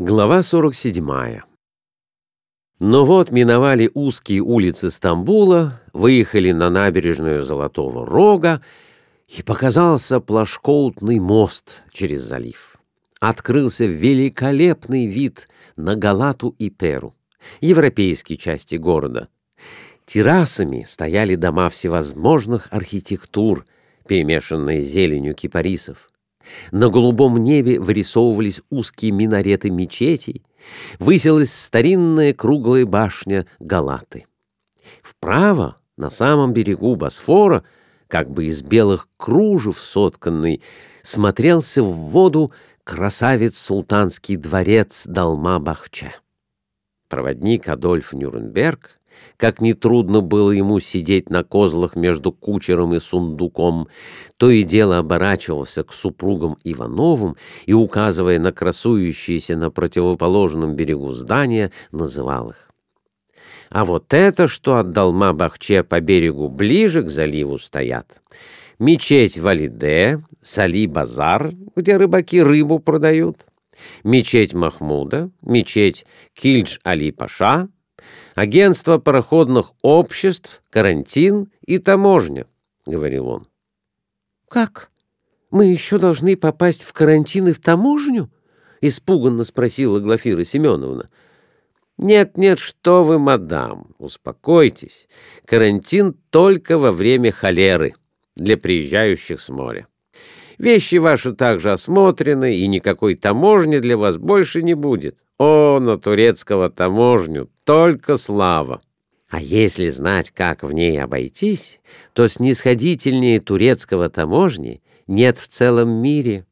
Глава 47. Но вот миновали узкие улицы Стамбула, выехали на набережную Золотого Рога, и показался плашкоутный мост через залив. Открылся великолепный вид на Галату и Перу, европейские части города. Террасами стояли дома всевозможных архитектур, перемешанные зеленью кипарисов. На голубом небе вырисовывались узкие минареты мечетей, высилась старинная круглая башня Галаты. Вправо, на самом берегу Босфора, как бы из белых кружев сотканный, смотрелся в воду красавец-султанский дворец Далма-Бахча. Проводник Адольф Нюрнберг как нетрудно было ему сидеть на козлах между кучером и сундуком, то и дело оборачивался к супругам Ивановым и, указывая на красующиеся на противоположном берегу здания, называл их. А вот это, что от Далма-Бахче по берегу ближе к заливу стоят, мечеть Валиде, Сали-Базар, где рыбаки рыбу продают, мечеть Махмуда, мечеть Кильдж-Али-Паша — агентство пароходных обществ, карантин и таможня, — говорил он. — Как? Мы еще должны попасть в карантин и в таможню? — испуганно спросила Глафира Семеновна. «Нет, нет, что вы, мадам, успокойтесь. Карантин только во время холеры для приезжающих с моря. Вещи ваши также осмотрены, и никакой таможни для вас больше не будет. О, на турецкого таможню только слава! А если знать, как в ней обойтись, то снисходительнее турецкого таможни нет в целом мире.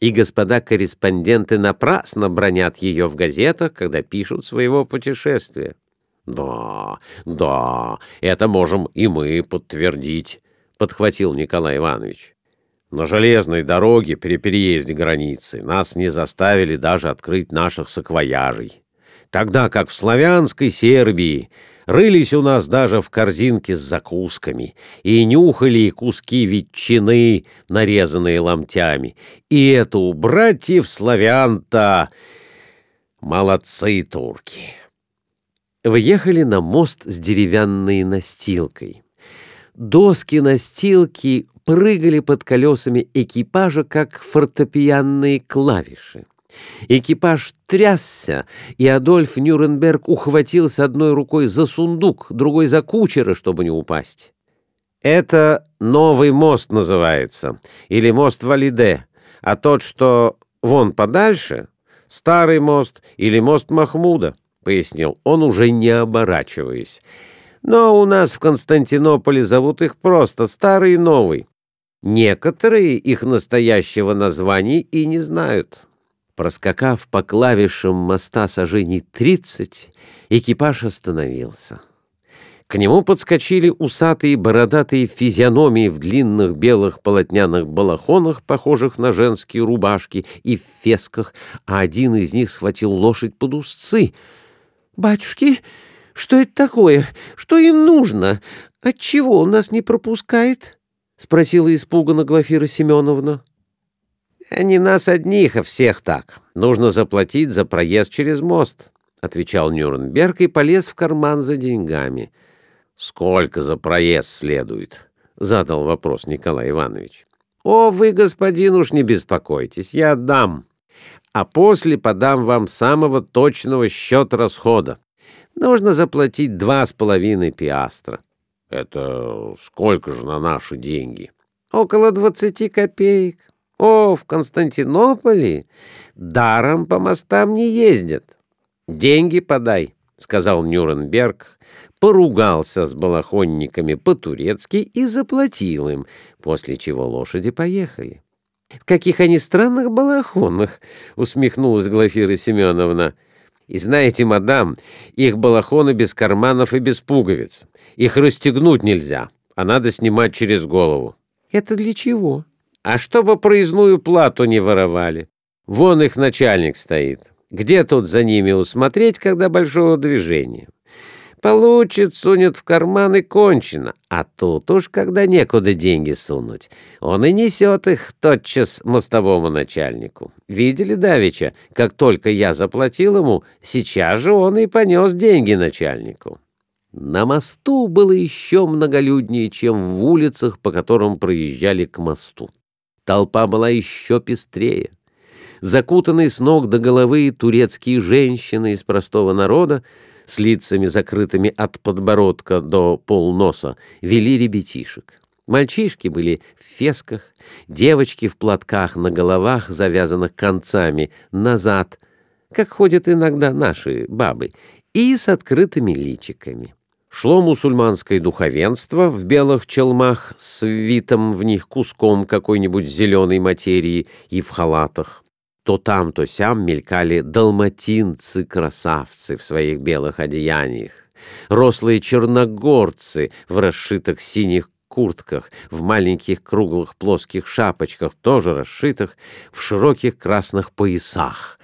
И господа корреспонденты напрасно бронят ее в газетах, когда пишут своего путешествия. «Да, да, это можем и мы подтвердить», — подхватил Николай Иванович. На железной дороге при переезде границы нас не заставили даже открыть наших саквояжей. Тогда как в славянской Сербии рылись у нас даже в корзинке с закусками и нюхали куски ветчины, нарезанные ломтями. И это у братьев славян-то молодцы турки. Въехали на мост с деревянной настилкой. Доски настилки прыгали под колесами экипажа, как фортепианные клавиши. Экипаж трясся, и Адольф Нюрнберг ухватился одной рукой за сундук, другой за кучера, чтобы не упасть. «Это новый мост называется, или мост Валиде, а тот, что вон подальше, старый мост или мост Махмуда», — пояснил он, уже не оборачиваясь. «Но у нас в Константинополе зовут их просто Старый и Новый. Некоторые их настоящего названия и не знают. Проскакав по клавишам моста сожжений тридцать, экипаж остановился. К нему подскочили усатые бородатые физиономии в длинных белых полотняных балахонах, похожих на женские рубашки, и в фесках, а один из них схватил лошадь под узцы. «Батюшки, что это такое? Что им нужно? Отчего он нас не пропускает?» — спросила испуганно Глафира Семеновна. «Не нас одних, а всех так. Нужно заплатить за проезд через мост», — отвечал Нюрнберг и полез в карман за деньгами. «Сколько за проезд следует?» — задал вопрос Николай Иванович. «О, вы, господин, уж не беспокойтесь, я отдам. А после подам вам самого точного счета расхода. Нужно заплатить два с половиной пиастра». Это сколько же на наши деньги? Около двадцати копеек. О, в Константинополе даром по мостам не ездят. Деньги подай, сказал Нюрнберг, поругался с балахонниками по-турецки и заплатил им, после чего лошади поехали. — В каких они странных балахонах! — усмехнулась Глафира Семеновна. И знаете, мадам, их балахоны без карманов и без пуговиц. Их расстегнуть нельзя, а надо снимать через голову. Это для чего? А чтобы проездную плату не воровали. Вон их начальник стоит. Где тут за ними усмотреть, когда большого движения? Получит, сунет в карман и кончено. А тут уж, когда некуда деньги сунуть, он и несет их тотчас мостовому начальнику. Видели Давича, как только я заплатил ему, сейчас же он и понес деньги начальнику. На мосту было еще многолюднее, чем в улицах, по которым проезжали к мосту. Толпа была еще пестрее. Закутанные с ног до головы турецкие женщины из простого народа с лицами закрытыми от подбородка до полноса, вели ребятишек. Мальчишки были в фесках, девочки в платках на головах, завязанных концами, назад, как ходят иногда наши бабы, и с открытыми личиками. Шло мусульманское духовенство в белых челмах с витом в них куском какой-нибудь зеленой материи и в халатах. То там, то сям мелькали далматинцы-красавцы в своих белых одеяниях, рослые черногорцы в расшитых синих куртках, в маленьких круглых плоских шапочках, тоже расшитых, в широких красных поясах,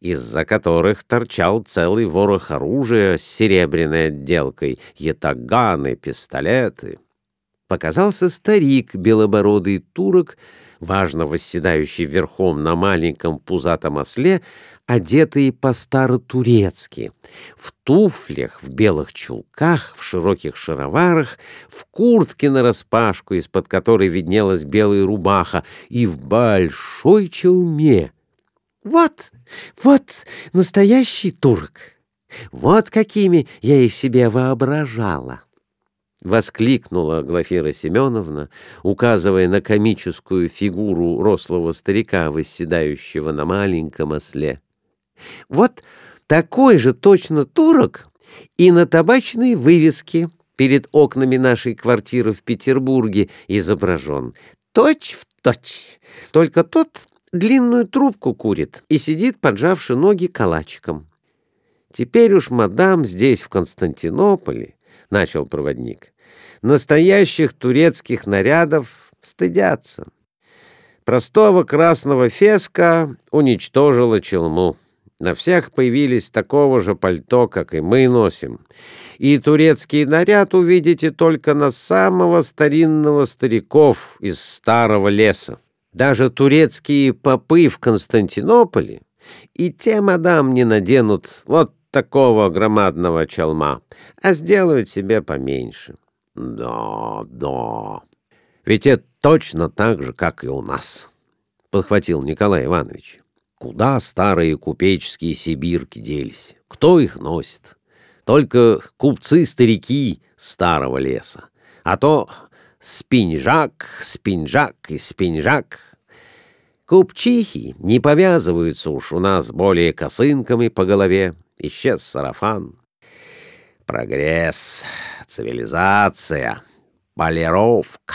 из-за которых торчал целый ворох оружия с серебряной отделкой, ятаганы, пистолеты. Показался старик, белобородый турок, важно восседающий верхом на маленьком пузатом осле, одетый по-старо-турецки, в туфлях, в белых чулках, в широких шароварах, в куртке нараспашку, из-под которой виднелась белая рубаха, и в большой челме. «Вот, вот настоящий турок! Вот какими я их себе воображала!» — воскликнула Глафира Семеновна, указывая на комическую фигуру рослого старика, восседающего на маленьком осле. «Вот такой же точно турок и на табачной вывеске перед окнами нашей квартиры в Петербурге изображен. Точь в точь. Только тот длинную трубку курит и сидит, поджавши ноги калачиком. Теперь уж мадам здесь, в Константинополе, — начал проводник. «Настоящих турецких нарядов стыдятся. Простого красного феска уничтожила челму. На всех появились такого же пальто, как и мы носим. И турецкий наряд увидите только на самого старинного стариков из старого леса. Даже турецкие попы в Константинополе и те, мадам, не наденут вот такого громадного челма, а сделают себе поменьше. Да, да. Ведь это точно так же, как и у нас, — подхватил Николай Иванович. Куда старые купеческие сибирки делись? Кто их носит? Только купцы-старики старого леса. А то спинжак, спинжак и спинжак. Купчихи не повязываются уж у нас более косынками по голове, исчез сарафан. Прогресс, цивилизация, полировка.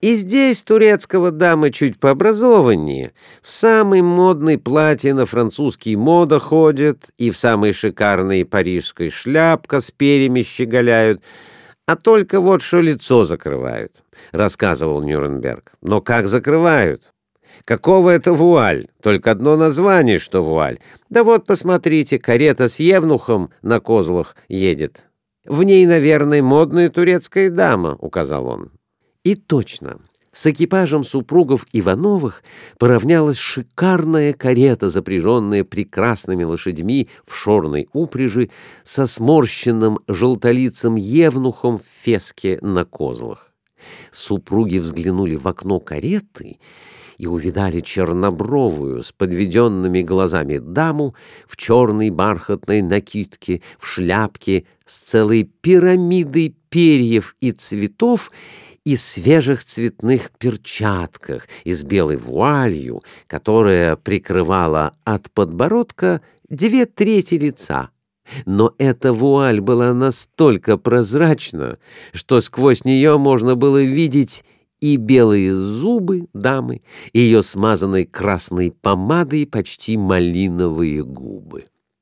И здесь турецкого дамы чуть пообразованнее. В самой модной платье на французский мода ходят, и в самой шикарной парижской шляпка с перьями щеголяют, а только вот что лицо закрывают, — рассказывал Нюрнберг. Но как закрывают? Какого это вуаль? Только одно название, что вуаль. Да вот, посмотрите, карета с евнухом на козлах едет. В ней, наверное, модная турецкая дама, — указал он. И точно, с экипажем супругов Ивановых поравнялась шикарная карета, запряженная прекрасными лошадьми в шорной упряжи со сморщенным желтолицым евнухом в феске на козлах. Супруги взглянули в окно кареты — и увидали чернобровую с подведенными глазами даму в черной бархатной накидке, в шляпке с целой пирамидой перьев и цветов и свежих цветных перчатках и с белой вуалью, которая прикрывала от подбородка две трети лица. Но эта вуаль была настолько прозрачна, что сквозь нее можно было видеть и белые зубы дамы, и ее смазанной красной помадой почти малиновые губы.